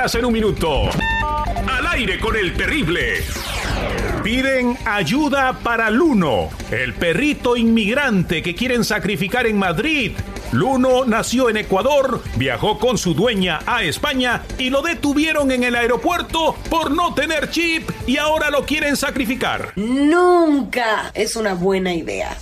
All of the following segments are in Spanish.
24 horas en un minuto. Al aire con el terrible. Piden ayuda para Luno, el perrito inmigrante que quieren sacrificar en Madrid. Luno nació en Ecuador, viajó con su dueña a España y lo detuvieron en el aeropuerto por no tener chip y ahora lo quieren sacrificar. Nunca es una buena idea.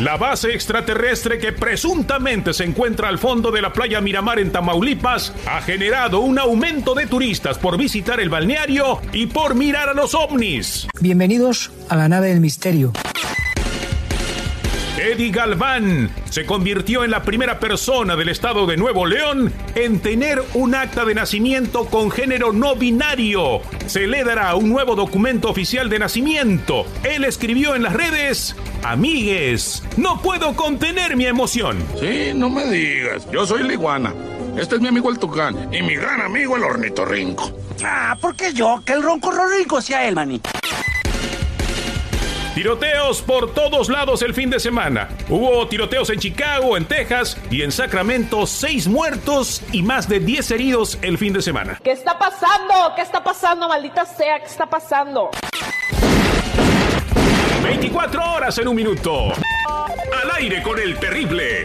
La base extraterrestre que presuntamente se encuentra al fondo de la playa Miramar en Tamaulipas ha generado un aumento de turistas por visitar el balneario y por mirar a los ovnis. Bienvenidos a la nave del misterio. Eddie Galván se convirtió en la primera persona del estado de Nuevo León en tener un acta de nacimiento con género no binario. Se le dará un nuevo documento oficial de nacimiento. Él escribió en las redes, amigues, no puedo contener mi emoción. Sí, no me digas, yo soy la iguana. Este es mi amigo el tucán y mi gran amigo el ornitorrinco. Ah, ¿por qué yo? Que el ronco ronco sea él, manito. Tiroteos por todos lados el fin de semana. Hubo tiroteos en Chicago, en Texas y en Sacramento, seis muertos y más de 10 heridos el fin de semana. ¿Qué está pasando? ¿Qué está pasando? Maldita sea, ¿qué está pasando? 24 horas en un minuto. Al aire con el terrible.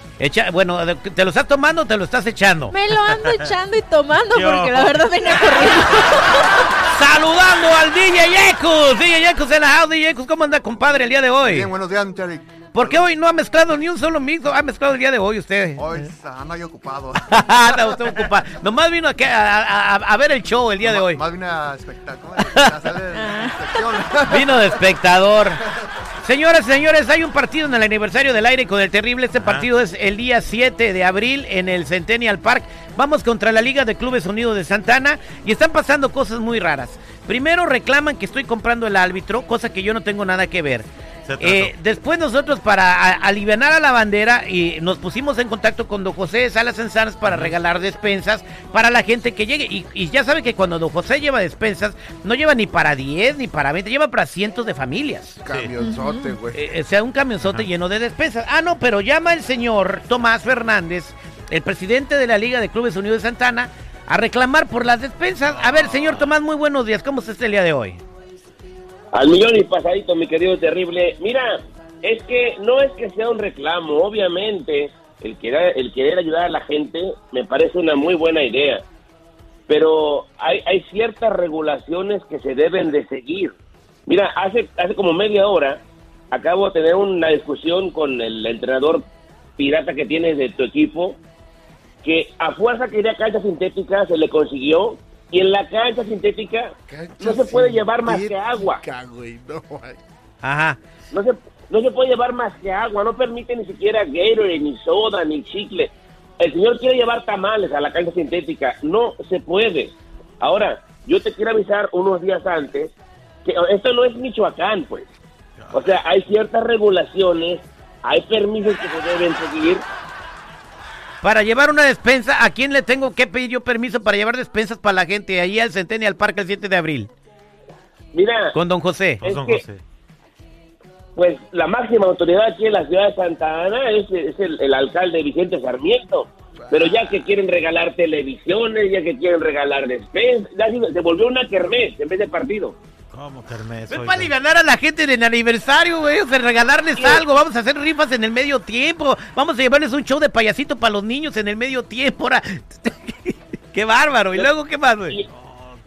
Echa, bueno, ¿te lo estás tomando o te lo estás echando? Me lo ando echando y tomando Yo. porque la verdad venía corriendo. Saludando al DJ Yecus, DJ Yecus en la house, DJ ¿cómo anda compadre el día de hoy? Bien, buenos días, Terry. ¿Por qué hoy no ha mezclado ni un solo mix? Ha mezclado el día de hoy usted. Hoy ando ahí ocupado. Anda usted ocupado. Nomás vino aquí a, a- a- a ver el show el día de hoy. Más bien a espectáculo. a hacerle inspección. Vino de espectador. Señoras y señores, hay un partido en el aniversario del aire con el terrible. Este partido es el día 7 de abril en el Centennial Park. Vamos contra la Liga de Clubes Unidos de Santana y están pasando cosas muy raras. Primero reclaman que estoy comprando el árbitro, cosa que yo no tengo nada que ver. Eh, después nosotros para a- alivianar a la bandera y nos pusimos en contacto con don José de Salas en Sanas para regalar despensas para la gente que llegue. Y, y ya sabe que cuando don José lleva despensas, no lleva ni para 10 ni para 20, lleva para cientos de familias. Camionzote, güey. Eh, o sea, un camionzote lleno de despensas. Ah, no, pero llama el señor Tomás Fernández, el presidente de la Liga de Clubes Unidos de Santana, a reclamar por las despensas. A ver, señor Tomás, muy buenos días. ¿Cómo está el día de hoy? Al millón y pasadito, mi querido terrible. Mira, es que no es que sea un reclamo, obviamente, el querer, el querer ayudar a la gente me parece una muy buena idea. Pero hay, ciertas regulaciones que se deben de seguir. Mira, hace, hace como media hora acabo de tener una discusión con el entrenador pirata que tienes de tu equipo, que a fuerza quería cancha sintética, se le consiguió, y en la cancha sintética no se puede llevar más que agua. güey, no. Ajá. No se, no se puede llevar más que agua, no permite ni siquiera Gatorade, ni soda, ni chicle. El señor quiere llevar tamales a la cancha sintética, no se puede. Ahora, yo te quiero avisar unos días antes que esto no es Michoacán, pues. O sea, hay ciertas regulaciones, hay permisos que se deben seguir. Para llevar una despensa, ¿a quién le tengo que pedir yo permiso para llevar despensas para la gente ahí al Centennial Park el 7 de abril? Mira, Con don José. que, pues la máxima autoridad aquí en la ciudad de Santa Ana es, es el, el alcalde Vicente Sarmiento. Pero ya que quieren regalar televisiones, ya que quieren regalar despensas, ya se se volvió una kermés en vez de partido. ¿Cómo kermés? Es para ganar a la gente en el aniversario, güey. O sea, regalarles algo. Vamos a hacer rifas en el medio tiempo. Vamos a llevarles un show de payasito para los niños en el medio tiempo. Ahora, qué bárbaro. ¿Y luego qué más, güey?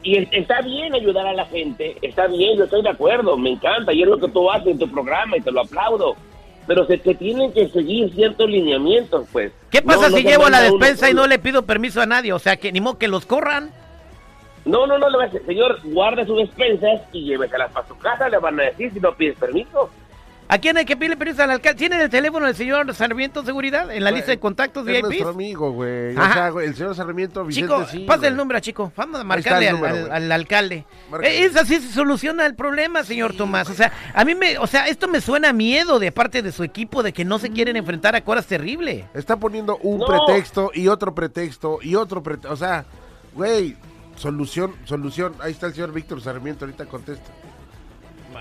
Y es- está bien ayudar a la gente, está bien, yo estoy de acuerdo, me encanta, y es lo que tú haces en tu programa y te lo aplaudo. Pero se te tienen que seguir ciertos lineamientos, pues. ¿Qué pasa No, no si llevo la uno despensa y no le pido permiso a nadie? O sea, que ni modo que los corran. No, no, no, le vas a decir, señor, guarde sus despensas y lléveselas para su casa, le van a decir si no pides permiso. ¿A quién hay que pedirle permiso al alcalde? ¿Tiene el teléfono del señor Sarmiento Seguridad en la lista de contactos Es VIP? nuestro amigo, güey. O Ajá. sea, güey, el señor Sarmiento Vicente Chico, sí. pasa el número, chico. Vamos a marcarle al, número, al- güey. al alcalde. Eh, Es así se soluciona el problema, señor Tomás. O sea, a mí me, o sea, esto me suena a miedo de parte de su equipo de que no se quieren enfrentar a cosas terribles. Está poniendo un No. pretexto y otro pretexto y otro pretexto. O sea, güey, solución, solución. Ahí está el señor Víctor Sarmiento, ahorita contesta.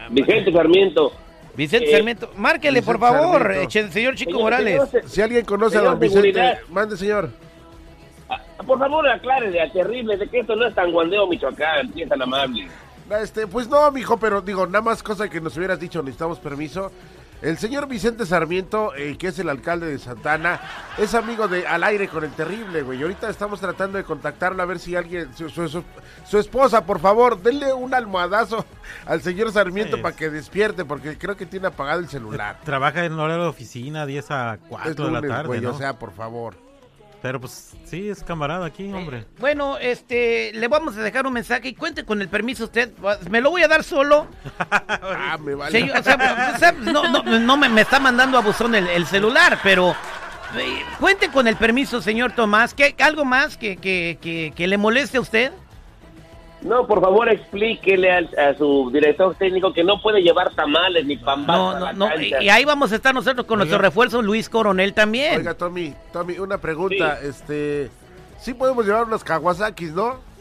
Vicente Sarmiento. Vicente Eh, Sarmiento, márquele, por favor, Sarmiento. eh, señor Chico Señor, Morales. señor, Si alguien conoce a don Vicente, mande, señor. Ah, Por favor, aclárele a terrible de que esto no es tan guandeo Michoacán, si es tan amable. Este, pues no, mijo, pero digo, nada más cosa que nos hubieras dicho, necesitamos permiso. El señor Vicente Sarmiento, eh, que es el alcalde de Santana, es amigo de Al Aire con el Terrible, güey. Ahorita estamos tratando de contactarlo a ver si alguien, su, su- su- su esposa, por favor, denle un almohadazo al señor Sarmiento Sí. para que despierte, porque creo que tiene apagado el celular. Trabaja en horario de oficina, 10 a 4 Es de la tarde, güey, ¿no? o sea, por favor. Pero pues sí, es camarada aquí, hombre. Bueno, este, le vamos a dejar un mensaje y cuente con el permiso usted. Me lo voy a dar solo. Ah, me vale. Sí, o sea, o sea, no, no, no me, me está mandando a buzón el, el celular, pero eh, cuente con el permiso, señor Tomás. ¿Qué, ¿Algo más que, que, que, que le moleste a usted? No, por favor, explíquele al- a, su director técnico que no puede llevar tamales ni pambas No, a no, la no. Y, cancha. y ahí vamos a estar nosotros con nuestro refuerzo, Luis Coronel también. Oiga, Tommy, Tommy, una pregunta, este, sí podemos llevar unos Kawasakis, ¿no?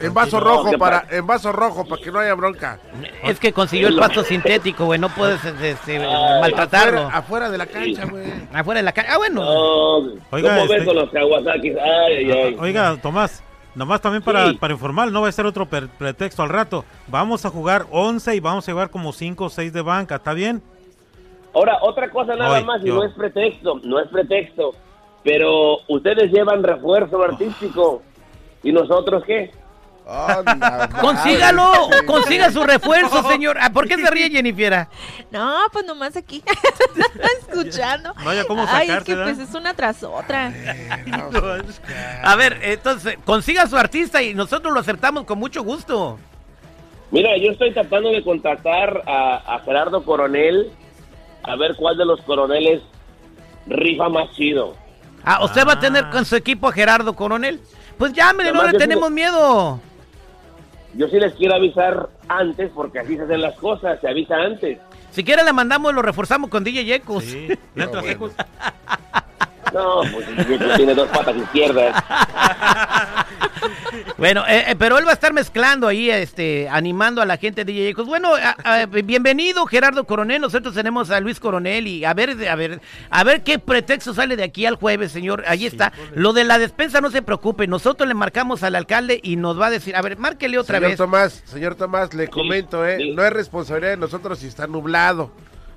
En vaso No, rojo ¿qué para, pasa? en vaso rojo para que no haya bronca. Es que consiguió el pasto sintético, güey. No puedes este, maltratarlo. Afuera, afuera de la cancha, güey. Afuera de la calle. Ah, bueno. No, Oiga, ¿Cómo ves este- con los Kawasakis? Ay, ay, ay. Oiga, Tomás, nomás también para, Sí. para informar, no va a ser otro pretexto al rato. Vamos a jugar 11 y vamos a llevar como 5 o 6 de banca, ¿está bien? Ahora, otra cosa nada Ay, más, y yo. no es pretexto, no es pretexto, pero ustedes llevan refuerzo artístico. ¿Y nosotros qué? Consígalo, consiga su refuerzo, señor. Ah, ¿Por qué se ríe, Jennifer? No, pues nomás aquí. Escuchando. No haya cómo Ay, es que pues es una tras otra. A ver, entonces, consiga su artista y nosotros lo aceptamos con mucho gusto. Mira, yo estoy tratando de contactar a, a Gerardo Coronel, a ver cuál de los coroneles rifa más chido. Ah, ¿usted va a tener con su equipo a Gerardo Coronel? Pues llámele, no le tenemos miedo. Yo sí les quiero avisar antes, porque así se hacen las cosas, se avisa antes. Si quiere le mandamos, lo reforzamos con DJ Ecos. Sí, letras secos. No, pues tiene dos patas izquierdas. Bueno, eh, eh, pero él va a estar mezclando ahí, este, animando a la gente de DJ Ecos. Bueno, a- a- bienvenido Gerardo Coronel. Nosotros tenemos a Luis Coronel y a ver, a ver, a ver qué pretexto sale de aquí al jueves, señor. Ahí está. Lo de la despensa no se preocupe. Nosotros le marcamos al alcalde y nos va a decir, a ver, márquele otra señor vez. Tomás, señor Tomás, le comento, eh, no es responsabilidad de nosotros si está nublado.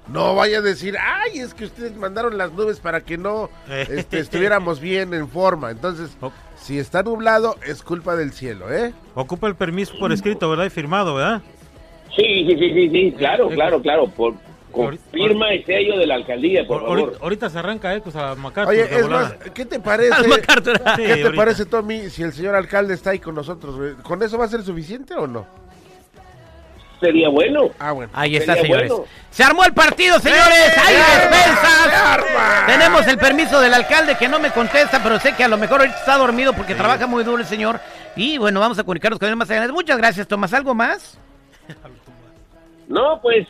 No vaya a decir, ay, es que ustedes mandaron las nubes para que no este, estuviéramos bien en forma. Entonces, si está nublado, es culpa del cielo, ¿eh? Ocupa el permiso por escrito, ¿verdad? Y firmado, ¿verdad? Sí, sí, sí, sí, sí, claro, claro, claro. Por, con firma y sello de la alcaldía, por Ahorita, favor. ahorita se arranca Ecos a MacArthur. Oye, es más, ¿qué te parece? ¿Qué te ahorita. parece, Tommy, si el señor alcalde está ahí con nosotros? ¿Con eso va a ser suficiente o no? Sería bueno. Ah, bueno. Ahí está, Sería señores. bueno. Se armó el partido, señores. ¡Hay despensas! Tenemos el permiso del alcalde que no me contesta, pero sé que a lo mejor ahorita está dormido porque trabaja muy duro el señor. Y bueno, vamos a comunicarnos con él más adelante. Muchas gracias, Tomás. ¿Algo más? No, pues,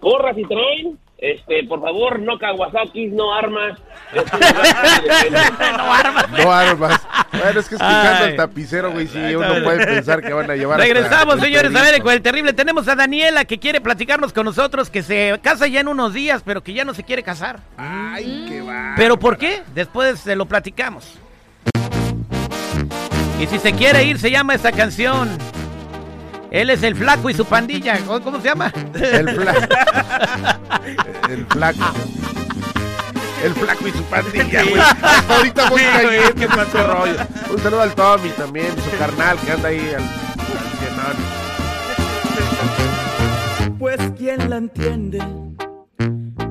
corras y traen. Este, por favor, no Kawasaki's, no armas. no armas. No armas. Bueno, es que escuchando Ay. al tapicero, güey, sí, uno puede pensar que van a llevar. Regresamos, señores, a ver, con el terrible. Tenemos a Daniela que quiere platicarnos con nosotros, que se casa ya en unos días, pero que ya no se quiere casar. Ay, qué va. ¿Pero por qué? Después se lo platicamos. Y si se quiere ir, se llama esta canción. Él es el flaco y su pandilla. ¿Cómo se llama? El flaco. El flaco. El flaco y su pandilla, güey. Hasta ahorita voy rollo. Un saludo al Tommy también, su carnal que anda ahí al, al Pues quién la entiende,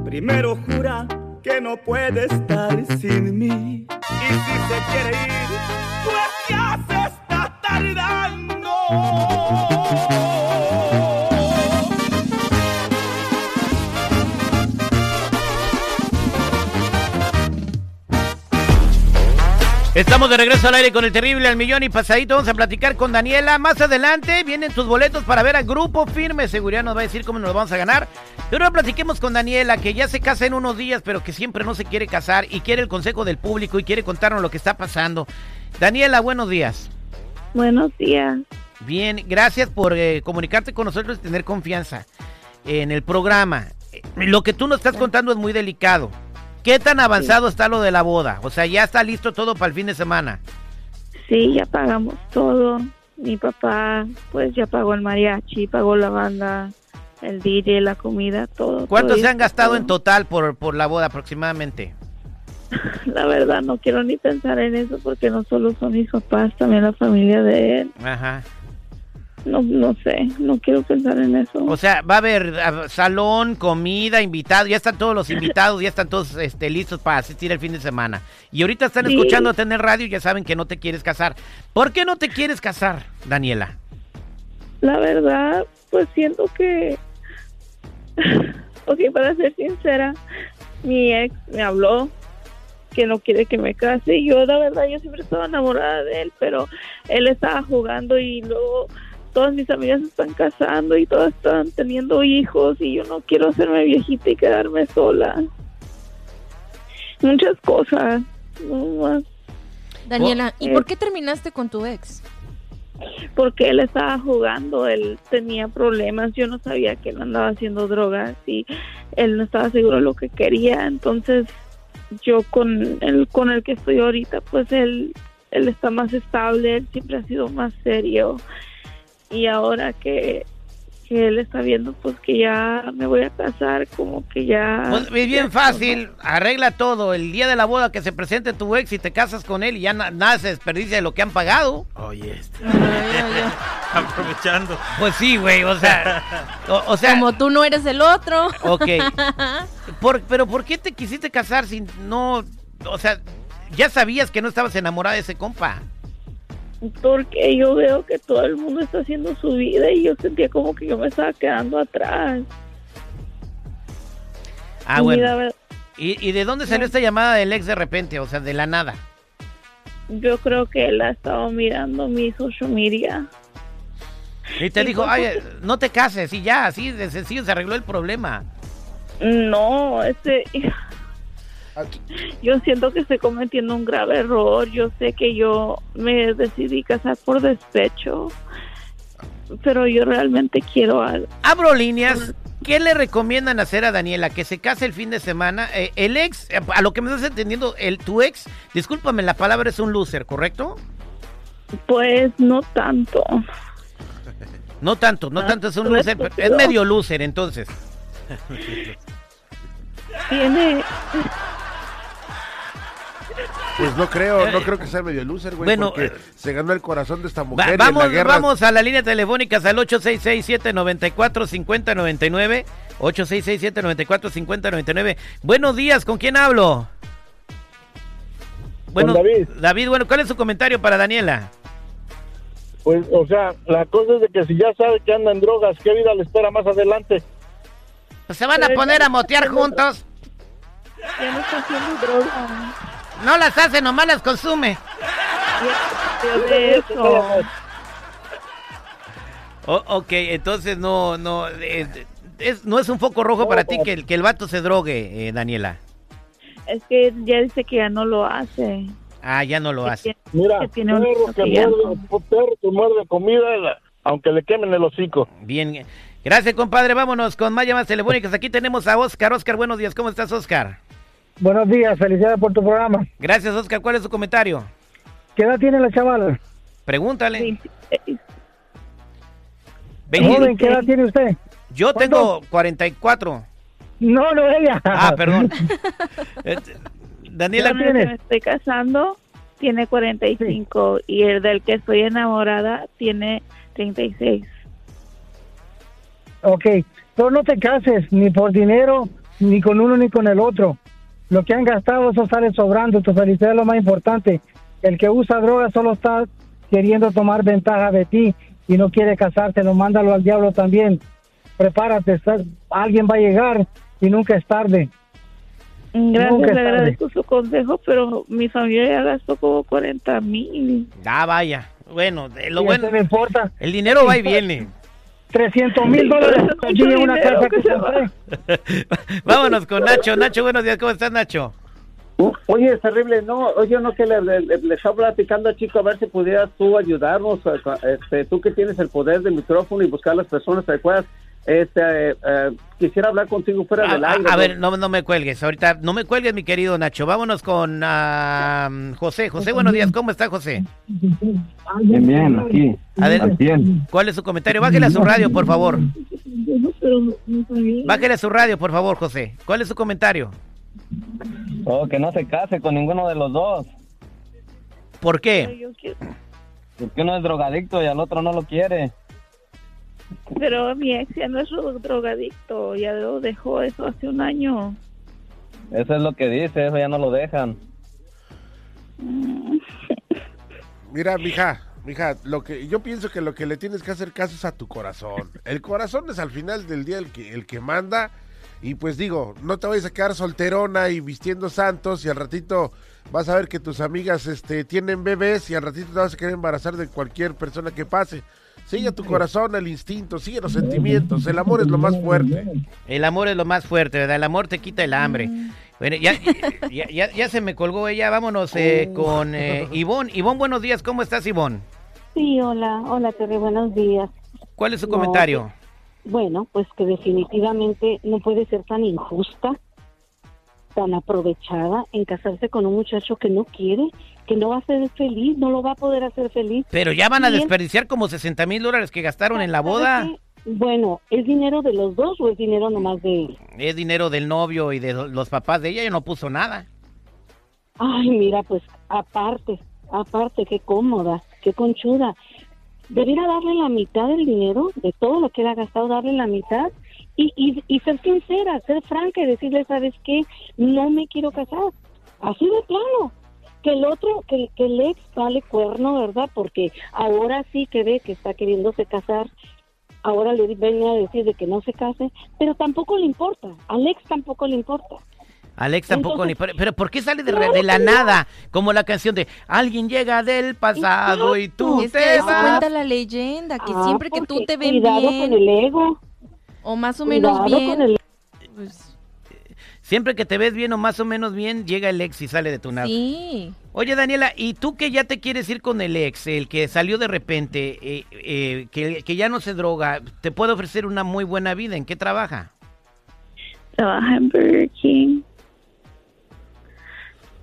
primero jura que no puede estar sin mí. Y si se quiere ir, pues ya se está tardando. Estamos de regreso al aire con el terrible al millón y pasadito. Vamos a platicar con Daniela. Más adelante vienen tus boletos para ver a Grupo Firme. Seguridad nos va a decir cómo nos vamos a ganar. Pero ahora platiquemos con Daniela, que ya se casa en unos días, pero que siempre no se quiere casar y quiere el consejo del público y quiere contarnos lo que está pasando. Daniela, buenos días. Buenos días. Bien, gracias por eh, comunicarte con nosotros y tener confianza en el programa. Lo que tú nos estás contando es muy delicado. ¿Qué tan avanzado está lo de la boda? O sea, ya está listo todo para el fin de semana. Sí, ya pagamos todo. Mi papá, pues ya pagó el mariachi, pagó la banda, el DJ, la comida, todo. ¿Cuánto todo se han gastado todo. en total por, por la boda aproximadamente? La verdad, no quiero ni pensar en eso porque no solo son mis papás, también la familia de él. Ajá. No, no sé, no quiero pensar en eso. O sea, va a haber ah, salón, comida, invitados, ya están todos los invitados, ya están todos este, listos para asistir el fin de semana. Y ahorita están Sí. escuchando en el radio y ya saben que no te quieres casar. ¿Por qué no te quieres casar, Daniela? La verdad, pues siento que... ok, para ser sincera, mi ex me habló que no quiere que me case. y Yo, la verdad, yo siempre estaba enamorada de él, pero él estaba jugando y luego todas mis amigas se están casando y todas están teniendo hijos y yo no quiero hacerme viejita y quedarme sola. Muchas cosas. no más. Daniela, ¿y Eh, por qué terminaste con tu ex? porque él estaba jugando, él tenía problemas, yo no sabía que él andaba haciendo drogas y él no estaba seguro de lo que quería, entonces yo con el con el que estoy ahorita, pues él él está más estable, él siempre ha sido más serio y ahora que que él está viendo pues que ya me voy a casar, como que ya Pues, es bien fácil, arregla todo. El día de la boda que se presente tu ex y te casas con él y ya na- nada se desperdicia de lo que han pagado. Oye, este. Aprovechando. Pues sí, güey, o sea, o, o sea, Como tú no eres el otro. Ok. Por- pero ¿por qué te quisiste casar si no, o sea, ya sabías que no estabas enamorada de ese compa? Porque yo veo que todo el mundo está haciendo su vida y yo sentía como que yo me estaba quedando atrás. Ah, Y bueno. ¿Y, y de dónde salió esta llamada del ex de repente? O sea, de la nada. Yo creo que él ha estado mirando mi social media. Y te Y dijo, ay, no te cases, y ya, así de sencillo se arregló el problema. No, ese... Yo siento que estoy cometiendo un grave error. Yo sé que yo me decidí casar por despecho, pero yo realmente quiero algo. Abro líneas. ¿Qué le recomiendan hacer a Daniela? Que se case el fin de semana. Eh, el ex, eh, a lo que me estás entendiendo, el, tu ex, discúlpame, la palabra es un loser, ¿correcto? Pues no tanto. No tanto, no Ah, tanto es un loser, pero es medio loser entonces. Tiene... Pues no creo, no creo que sea medio loser, güey. Bueno, porque eh, se ganó el corazón de esta Va- mujer. en vamos, la guerra vamos a la línea telefónica al 866-794-5099. 866-794-5099. Buenos días, ¿con quién hablo? Bueno, David. David, bueno, ¿cuál es su comentario para Daniela? Pues, o sea, la cosa es de que si ya sabe que anda en drogas, ¿qué vida le espera más adelante? Pues se van a poner a motear juntos. Ya no está haciendo droga. No las hace, nomás las consume. De eso. O- ok, entonces no, no, eh, es, no es un foco rojo para ti que el, que el vato se drogue, eh, Daniela. Es que ya dice que ya no lo hace. Ah, ya no lo hace. Mira, Que tiene un perro que muerde, perro que muerde comida, aunque le quemen el hocico. Bien, gracias compadre, vámonos con más llamadas telefónicas. Aquí tenemos a Oscar. Oscar, buenos días, ¿cómo estás Oscar? Buenos días, felicidades por tu programa. Gracias Oscar, ¿cuál es su comentario? ¿Qué edad tiene la chavala? Pregúntale. Joven, ¿qué edad tiene usted? Yo tengo 44. No, no ella. Ah, perdón. Eh, Daniela, que me estoy casando tiene 45 y el del que estoy enamorada tiene 36. Ok, pero no te cases ni por dinero, ni con uno ni con el otro. Lo que han gastado, eso sale sobrando. Tu felicidad es lo más importante. El que usa droga solo está queriendo tomar ventaja de ti y no quiere casarte. Lo mándalo al diablo también. Prepárate, está- alguien va a llegar y nunca es tarde. Gracias, Nunca le tarde. agradezco su consejo, pero mi familia ya gastó como 40 mil. Ah, vaya. Bueno, lo Y bueno. no importa. El dinero va y viene. 300 mil dólares allí en una casa que compré. Vámonos con Nacho. Nacho, buenos días, ¿cómo estás, Nacho? Oye, es terrible, no, oye, no que le, le, le estaba platicando al chico a ver si pudieras tú ayudarnos, este, tú que tienes el poder del micrófono y buscar las personas adecuadas, este, eh, eh, quisiera hablar contigo fuera A, del a- aire. a ver, no, no me cuelgues. Ahorita, no me cuelgues, mi querido Nacho. Vámonos con ah, José. José, buenos días. ¿Cómo está, José? Bien, bien, aquí. Adelante. ¿Cuál es su comentario? Bájele a su radio, por favor. Bájele a su radio, por favor, José. ¿Cuál es su comentario? Oh, que no se case con ninguno de los dos. ¿Por qué? Porque uno es drogadicto y al otro no lo quiere. Pero mi ex ya no es drogadicto, ya lo dejó eso hace un año. Eso es lo que dice, eso ya no lo dejan. Mira, mija, mija, lo que yo pienso que lo que le tienes que hacer caso es a tu corazón. El corazón es al final del día el que el que manda y pues digo, no te vayas a quedar solterona y vistiendo santos y al ratito vas a ver que tus amigas este tienen bebés y al ratito te vas a querer embarazar de cualquier persona que pase. Sigue a tu corazón, el instinto, sigue los sentimientos, el amor es lo más fuerte. El amor es lo más fuerte, ¿verdad? El amor te quita el hambre. Bueno, ya, ya, ya- ya se me colgó ella. Vámonos eh, con eh, Ivonne. Ivonne, buenos días. ¿Cómo estás, Ivonne? Sí, hola, hola Terry, buenos días. ¿Cuál es su No, comentario? Bueno, pues que definitivamente no puede ser tan injusta, tan aprovechada en casarse con un muchacho que no quiere, que no va a ser feliz, no lo va a poder hacer feliz. Pero ya van a desperdiciar como 60 mil dólares que gastaron en la boda. Bueno, ¿es dinero de los dos o es dinero nomás de él? Es dinero del novio y de lo- los papás de ella. Ella no puso nada. Ay, mira, pues aparte, aparte, qué cómoda, qué conchuda. Debería darle la mitad del dinero, de todo lo que él ha gastado, darle la mitad y, y, y ser sincera, ser franca y decirle, ¿sabes qué? No me quiero casar. Así de plano. Que el otro, que, que el ex vale cuerno, ¿verdad? Porque ahora sí que ve que está queriéndose casar, ahora le viene a decir de que no se case, pero tampoco le importa. Al ex tampoco le importa. Alex tampoco Entonces- ni... Pero, pero ¿por qué sale de, re- de la nada? Como la canción de Alguien llega del pasado y tú Es que te eso vas. cuenta la leyenda, que Ah, siempre que tú te ven cuidado bien... con el ego. O más o menos Cuidado bien... con el- pues, Siempre que te ves bien o más o menos bien, llega el ex y sale de tu nave. sí. Oye, Daniela, ¿y tú que ya te quieres ir con el ex, el que salió de repente, eh, eh, que, que ya no se droga, te puede ofrecer una muy buena vida? ¿En qué trabaja? Trabaja en Burger King.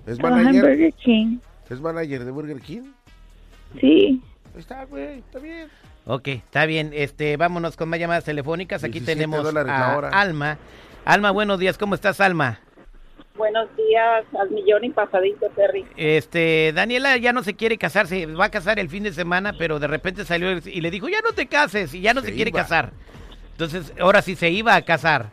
¿Es Trabaja en? Burger King. ¿Es manager de Burger King? Sí. Ahí está, güey, está bien. Ok, está bien. Este, vámonos con más llamadas telefónicas. Aquí 17 tenemos a hora. Alma. Alma, buenos días. ¿Cómo estás, Alma? Buenos días al millón y pasadito, Terry. Este, Daniela ya no se quiere casarse, va a casar el fin de semana, pero de repente salió y le dijo, ya no te cases, y ya no se, Se quiere iba. casar. Entonces, ahora sí se iba a casar.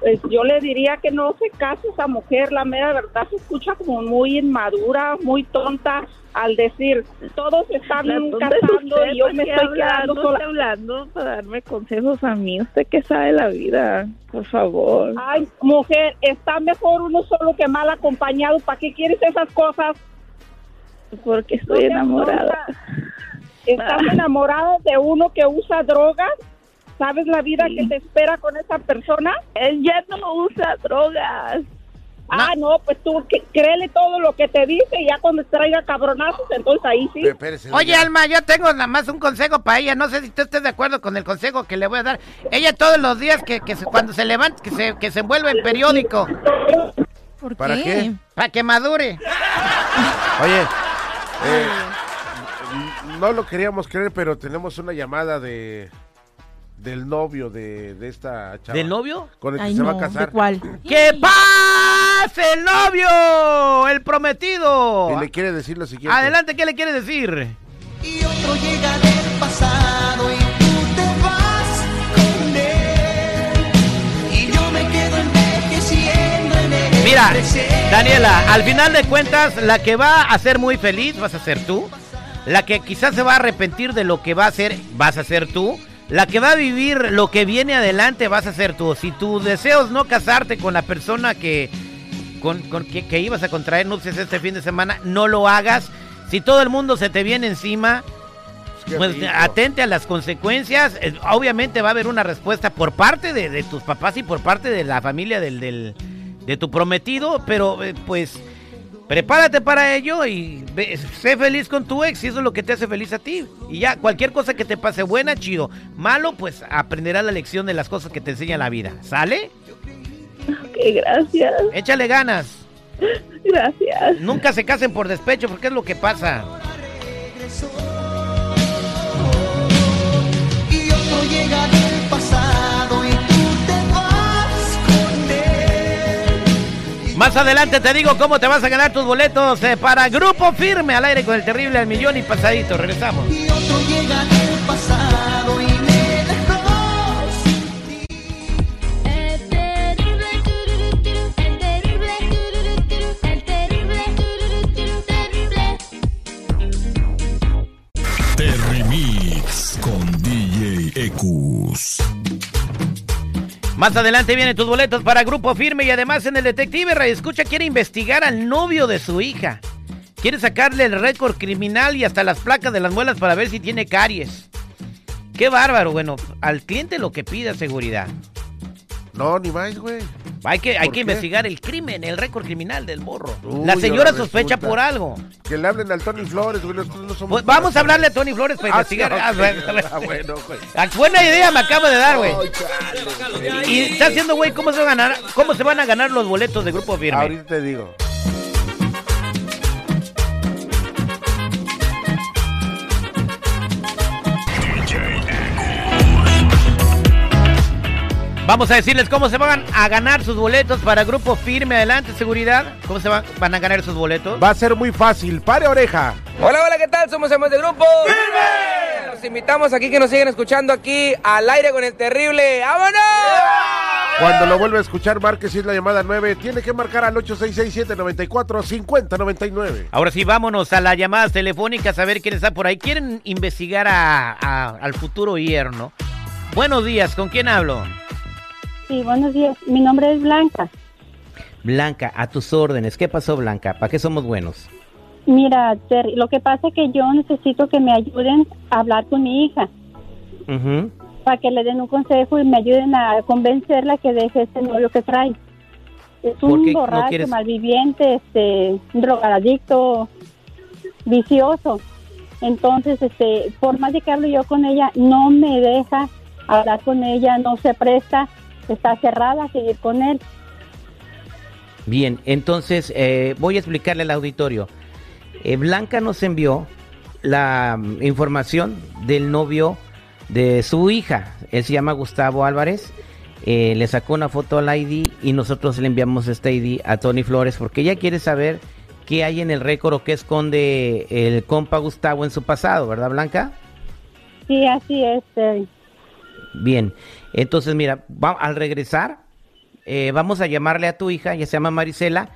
Pues yo le diría que no se case esa mujer, la mera verdad se escucha como muy inmadura, muy tonta al decir todos están casando y yo me estoy quedando no sola. hablando para darme consejos a mí. Usted que sabe la vida, por favor. Ay, mujer, está mejor uno solo que mal acompañado. ¿Para qué quieres esas cosas? Porque estoy enamorada. Estás enamorada de uno que usa drogas. ¿Sabes la vida que te espera con esa persona? Él ya no usa drogas. Ah, no, pues tú que- créele todo lo que te dice y ya cuando traiga cabronazos, entonces ahí sí. Oye, Alma, yo tengo nada más un consejo para ella. No sé si tú estés de acuerdo con el consejo que le voy a dar. Ella todos los días que, que se- cuando se levanta, que se, que se envuelve en periódico. ¿Por ¿Para qué? qué? Para que madure. Oye, eh, no lo queríamos creer, pero tenemos una llamada de del novio de, de esta chava. ¿Del novio? Con el que Ay, se va a casar. ¿de cuál? ¡Que pase el novio! ¡El prometido! Y le quiere decir lo siguiente. Adelante, ¿qué le quiere decir? Y otro llega del pasado y tú te vas con él. Y yo me quedo envejeciendo en el Mira, presente. Daniela, al final de cuentas, la que va a ser muy feliz vas a ser tú. La que quizás se va a arrepentir de lo que va a hacer vas a ser tú. La que va a vivir lo que viene adelante vas a ser tú. Si tu deseo es no casarte con la persona que, con, con que, que ibas a contraer nupcias este fin de semana, no lo hagas. Si todo el mundo se te viene encima, Qué pues rico. atente a las consecuencias. Eh, Obviamente va a haber una respuesta por parte de, de tus papás y por parte de la familia del, del- de tu prometido, pero eh, pues prepárate para ello y ve- sé feliz con tu ex, si eso es lo que te hace feliz a ti. Y ya, cualquier cosa que te pase buena, chido. Malo, pues aprenderás la lección de las cosas que te enseña la vida. ¿Sale? Ok, gracias. Échale ganas. Gracias. Nunca se casen por despecho, porque es lo que pasa. Más adelante te digo cómo te vas a ganar tus boletos eh, para Grupo Firme al aire con el terrible al millón y pasadito. Regresamos. Y otro llega del pasado y me dejó sin ti. Terrimix con Más adelante vienen tus boletos para Grupo Firme y además en el Detective Escucha quiere investigar al novio de su hija. Quiere sacarle el récord criminal y hasta las placas de las muelas para ver si tiene caries. Qué bárbaro, bueno, al cliente lo que pida seguridad. No, ni más, güey. Hay que, hay ¿Por que qué? investigar el crimen, el récord criminal del morro. Uy, La señora sospecha por algo. Que le hablen al Tony Flores, güey. No somos Pues vamos a hablarle a Tony Flores para Ah, investigar. sí, Ah, bueno, Ah, bueno, güey. Buena idea me acabo de dar, güey. Y está haciendo, güey, ¿cómo se van a ganar, cómo se van a ganar los boletos de Grupo Firme? Ahorita te digo. Vamos a decirles cómo se van a ganar sus boletos para Grupo Firme. Adelante, seguridad. ¿Cómo se van, van a ganar sus boletos? Va a ser muy fácil. Pare oreja. Hola, hola, ¿qué tal? Somos Hemos de Grupo. ¡Firme! Los invitamos aquí que nos siguen escuchando aquí al aire con el terrible. ¡Vámonos! Cuando lo vuelva a escuchar, marque si es la llamada 9. Tiene que marcar al 8667-94-5099. Ahora sí, vámonos a las llamadas telefónicas a ver quién está por ahí. Quieren investigar a- a- al futuro yerno. Buenos días, ¿con quién hablo? Sí, buenos días. Mi nombre es Blanca. Blanca, a tus órdenes. ¿Qué pasó, Blanca? ¿Para qué somos buenos? Mira, Terry, lo que pasa es que yo necesito que me ayuden a hablar con mi hija para que le den un consejo y me ayuden a convencerla que deje ese novio que trae. Es ¿Por un no borracho, quieres? malviviente, este, drogadicto, vicioso. Entonces, este, por más de que hablo yo con ella, no me deja hablar con ella, no se presta, está cerrada a seguir con él. Bien, entonces eh, voy a explicarle al auditorio. Eh, Blanca nos envió la mm, información del novio de su hija. Él se llama Gustavo Álvarez. Eh, le sacó una foto al ID y nosotros le enviamos este ID a Tony Flores porque ella quiere saber qué hay en el récord o qué esconde el compa Gustavo en su pasado, ¿verdad, Blanca? Sí, así es. Bien, entonces mira, va- al regresar, eh, vamos a llamarle a tu hija, ya se llama Marisela,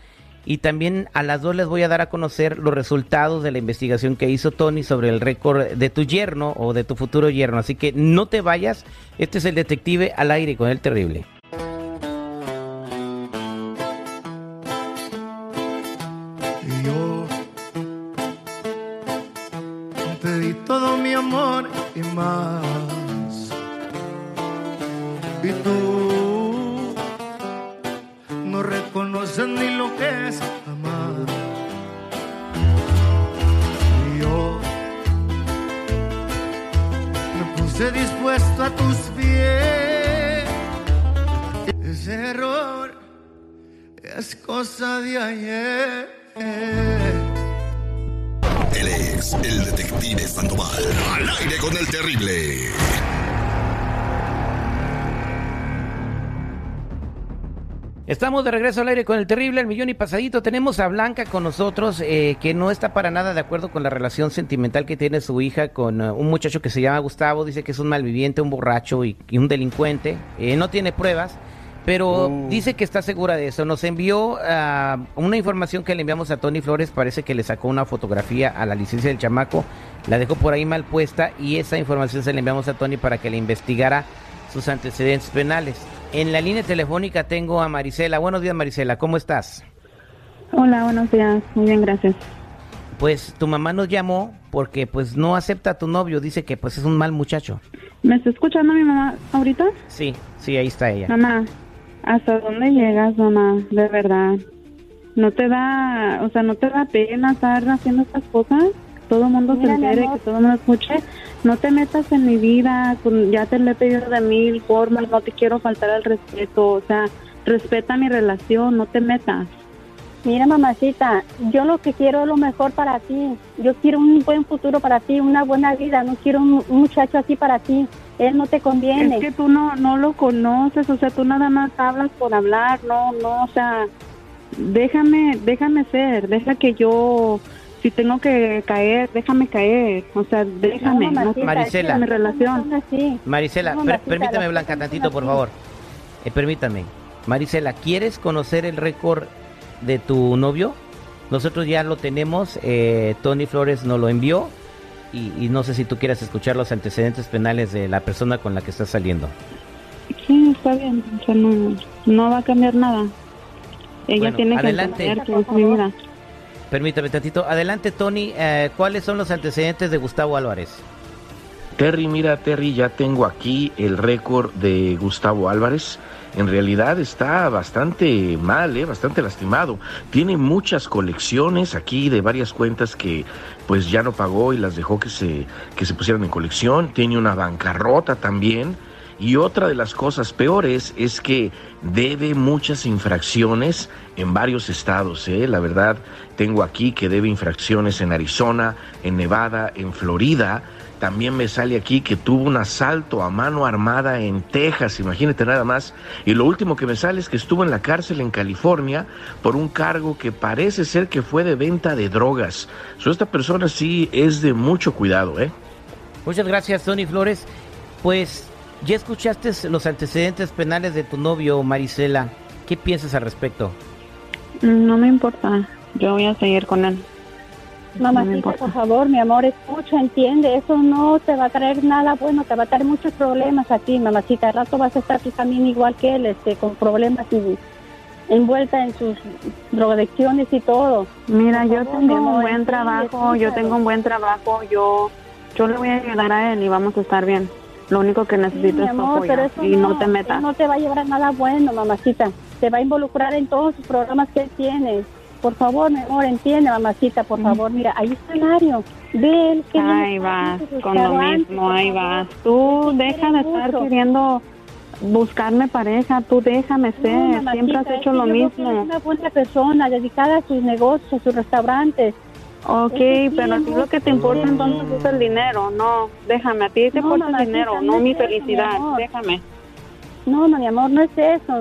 y también a las dos les voy a dar a conocer los resultados de la investigación que hizo Tony sobre el récord de tu yerno o de tu futuro yerno. Así que no te vayas, este es el detective al aire con el terrible. Ese error es cosa de ayer. Él es el detective Sandoval. Al aire con el terrible. Estamos de regreso al aire con el terrible el millón y pasadito. Tenemos a Blanca con nosotros, eh, que no está para nada de acuerdo con la relación sentimental que tiene su hija con eh, un muchacho que se llama Gustavo. Dice que es un malviviente, un borracho y, y un delincuente. Eh, no tiene pruebas, pero dice que está segura de eso. Nos envió ah, una información que le enviamos a Tony Flores. Parece que le sacó una fotografía a la licencia del chamaco. La dejó por ahí mal puesta y esa información se la enviamos a Tony para que le investigara sus antecedentes penales. En la línea telefónica tengo a Marisela. Buenos días, Marisela. ¿Cómo estás? Hola, buenos días. Muy bien, gracias. Pues tu mamá nos llamó porque pues no acepta a tu novio. Dice que pues es un mal muchacho. ¿Me está escuchando mi mamá ahorita? Sí, sí, ahí está ella. Mamá, ¿hasta dónde llegas, mamá? De verdad. ¿No te da, o sea, no te da pena estar haciendo estas cosas? Todo el mundo Mira, se entere, que todo el mundo escuche. No te metas en mi vida, ya te lo he pedido de mil formas, no te quiero faltar al respeto, o sea, respeta mi relación, no te metas. Mira, mamacita, yo lo que quiero es lo mejor para ti. Yo quiero un buen futuro para ti, una buena vida. No quiero un, un muchacho así para ti. Él no te conviene. Es que tú no, no lo conoces, o sea, tú nada más hablas por hablar, no, no, o sea, déjame, déjame ser, deja que yo, si tengo que caer, déjame caer, o sea, déjame, no, Marisela. es mi relación. Marisela, per- permítame, Blanca, tantito, por favor. Eh, permítame. Marisela, ¿quieres conocer el récord de tu novio? Nosotros ya lo tenemos. eh, Tony Flores nos lo envió. Y, y no sé si tú quieras escuchar los antecedentes penales de la persona con la que estás saliendo. Sí, está bien, o sea, no, no va a cambiar nada. Ella Bueno, tiene que entender que es mi vida. Permítame tantito. Adelante, Tony. eh, ¿Cuáles son los antecedentes de Gustavo Álvarez? Terry, mira, Terry, ya tengo aquí el récord de Gustavo Álvarez. En realidad está bastante mal, ¿eh? bastante lastimado. Tiene muchas colecciones aquí de varias cuentas que pues ya no pagó y las dejó que se, que se pusieran en colección. Tiene una bancarrota también. Y otra de las cosas peores es que debe muchas infracciones en varios estados. ¿eh? La verdad, tengo aquí que debe infracciones en Arizona, en Nevada, en Florida. También me sale aquí que tuvo un asalto a mano armada en Texas, imagínate nada más. Y lo último que me sale es que estuvo en la cárcel en California por un cargo que parece ser que fue de venta de drogas. So, esta persona sí es de mucho cuidado, ¿eh? Muchas gracias, Tony Flores. Pues ya escuchaste los antecedentes penales de tu novio, Marisela. ¿Qué piensas al respecto? No me importa, yo voy a seguir con él. Mamacita, por favor, mi amor, escucha, entiende. Eso no te va a traer nada bueno, te va a traer muchos problemas a ti, mamacita. Al rato vas a estar tú también igual que él, este, con problemas y envuelta en sus drogadicciones y todo. Mira, yo favor, tengo un buen trabajo, yo tengo un buen trabajo, yo, yo le voy a ayudar a él y vamos a estar bien. Lo único que necesito es tu apoyo y no, te metas. no te va a llevar a nada bueno, mamacita. Te va a involucrar en todos sus programas que él tiene. Por favor, mi amor, entiende, mamacita, por favor. Mira, ahí está el Mario. Ve que Ahí vas, con lo mismo, ahí vas. Tú deja de estar queriendo buscarme pareja, tú déjame ser, No, siempre mamacita, has es hecho lo mismo. eres una buena persona, dedicada a sus negocios, a sus restaurantes. Ok, pero a ti lo que te importa entonces es el dinero, no, déjame, a ti te No, importa el mamacita, dinero, no no mi es felicidad, amor. déjame. No, no, mi amor, no es eso.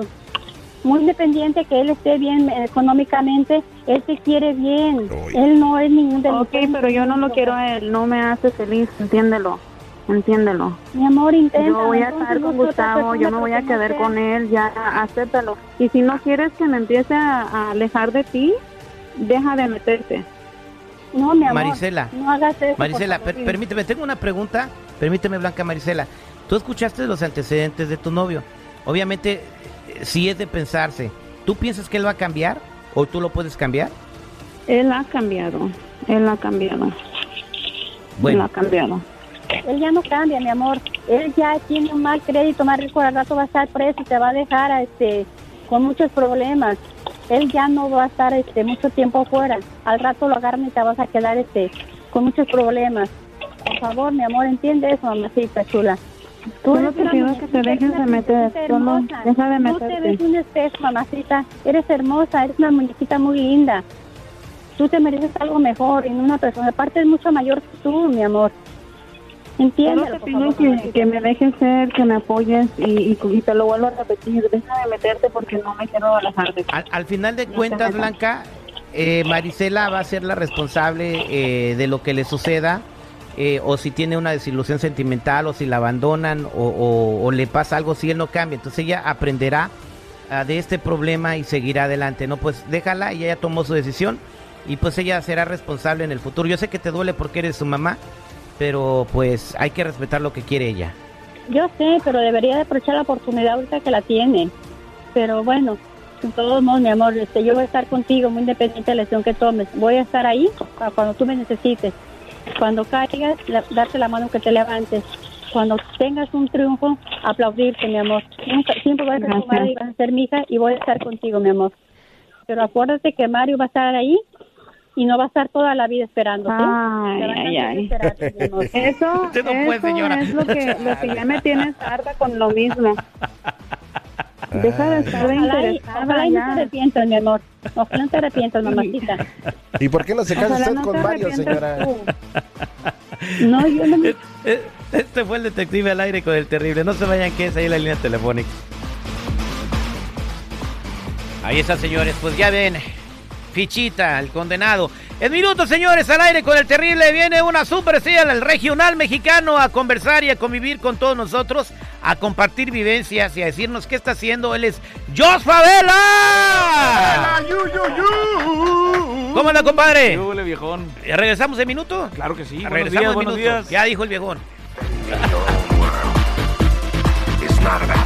Muy independiente que él esté bien eh, económicamente, él te quiere bien. Él no es ningún Ok, pero yo no lo quiero a él, no me hace feliz, entiéndelo. entiéndelo. Mi amor, intenta. Yo voy a estar con Gustavo, yo me voy a quedar con él, ya acéptalo. Y si no quieres que me empiece a, a alejar de ti, deja de meterte. No, mi amor. Marisela. No hagas eso. Marisela, per- permíteme, tengo una pregunta. Permíteme, Blanca Marisela. Tú escuchaste los antecedentes de tu novio. Obviamente, sí es de pensarse. ¿Tú piensas que él va a cambiar? ¿O tú lo puedes cambiar? Él ha cambiado, él ha cambiado. Él ha cambiado. Él ya no cambia, mi amor. Él ya tiene un mal crédito, más rico, al rato va a estar preso y te va a dejar este, con muchos problemas. Él ya no va a estar este, mucho tiempo afuera. Al rato lo agarran y te vas a quedar este, con muchos problemas. Por favor, mi amor, entiende eso, mamacita chula. Solo eres te muñequita, que te dejes de meter, solo hermosa. deja de Tú te meterte. ves un espejo, mamacita. Eres hermosa, eres una muñequita muy linda. Tú te mereces algo mejor y no una persona. Aparte es mucho mayor que tú, mi amor. Entiéndelo, Solo te por pido favor, que, que me dejes ser, que me apoyes y, y, y te lo vuelvo a repetir. Deja de meterte porque no me quiero alejar de ti. Al, al final de No cuentas. Blanca, eh, Marisela va a ser la responsable eh, de lo que le suceda. Eh, o si tiene una desilusión sentimental, o si la abandonan, o, o- le pasa algo, si él no cambia. Entonces ella aprenderá ah, de este problema y seguirá adelante. No, pues déjala, y ella tomó su decisión. Y pues ella será responsable en el futuro. Yo sé que te duele porque eres su mamá, pero pues hay que respetar lo que quiere ella. Yo sé, pero debería de aprovechar la oportunidad ahorita que la tiene. Pero bueno, de todos modos, mi amor, este, yo voy a estar contigo, muy independiente de la decisión que tomes. Voy a estar ahí cuando tú me necesites. Cuando caigas, la- darte la mano que te levantes. Cuando tengas un triunfo, aplaudirte, mi amor. Nunca, siempre vas a ser tu madre y vas a ser mi hija y voy a estar contigo, mi amor. Pero acuérdate que Mario va a estar ahí y no va a estar toda la vida esperando. Ay, ay, ay. Eso, Usted no puede, eso señora. es lo que, lo que ya me tienes harta con lo mismo. Deja de estar de Ojalá y, interesada ojalá y no te arrepientas, mi amor. Ojalá no te arrepientas, mamacita. ¿Y por qué no se casa usted no con Mario, arrepientas señora? tú. No, yo no me... Eh, Este fue el detective al aire con el terrible. No se vayan, que es ahí la línea telefónica. Ahí está, señores. Pues ya ven. Fichita, el condenado. En minutos, señores, al aire con el terrible. Viene una super estrella del regional mexicano a conversar y a convivir con todos nosotros, a compartir vivencias y a decirnos qué está haciendo. Él es Jos Favela. ¿Cómo anda, compadre? ¿Qué huele, viejón? ¿Ya ¿Regresamos en minuto? Claro que sí. Regresamos días, en buenos minuto. días. Ya dijo el viejón. It's not about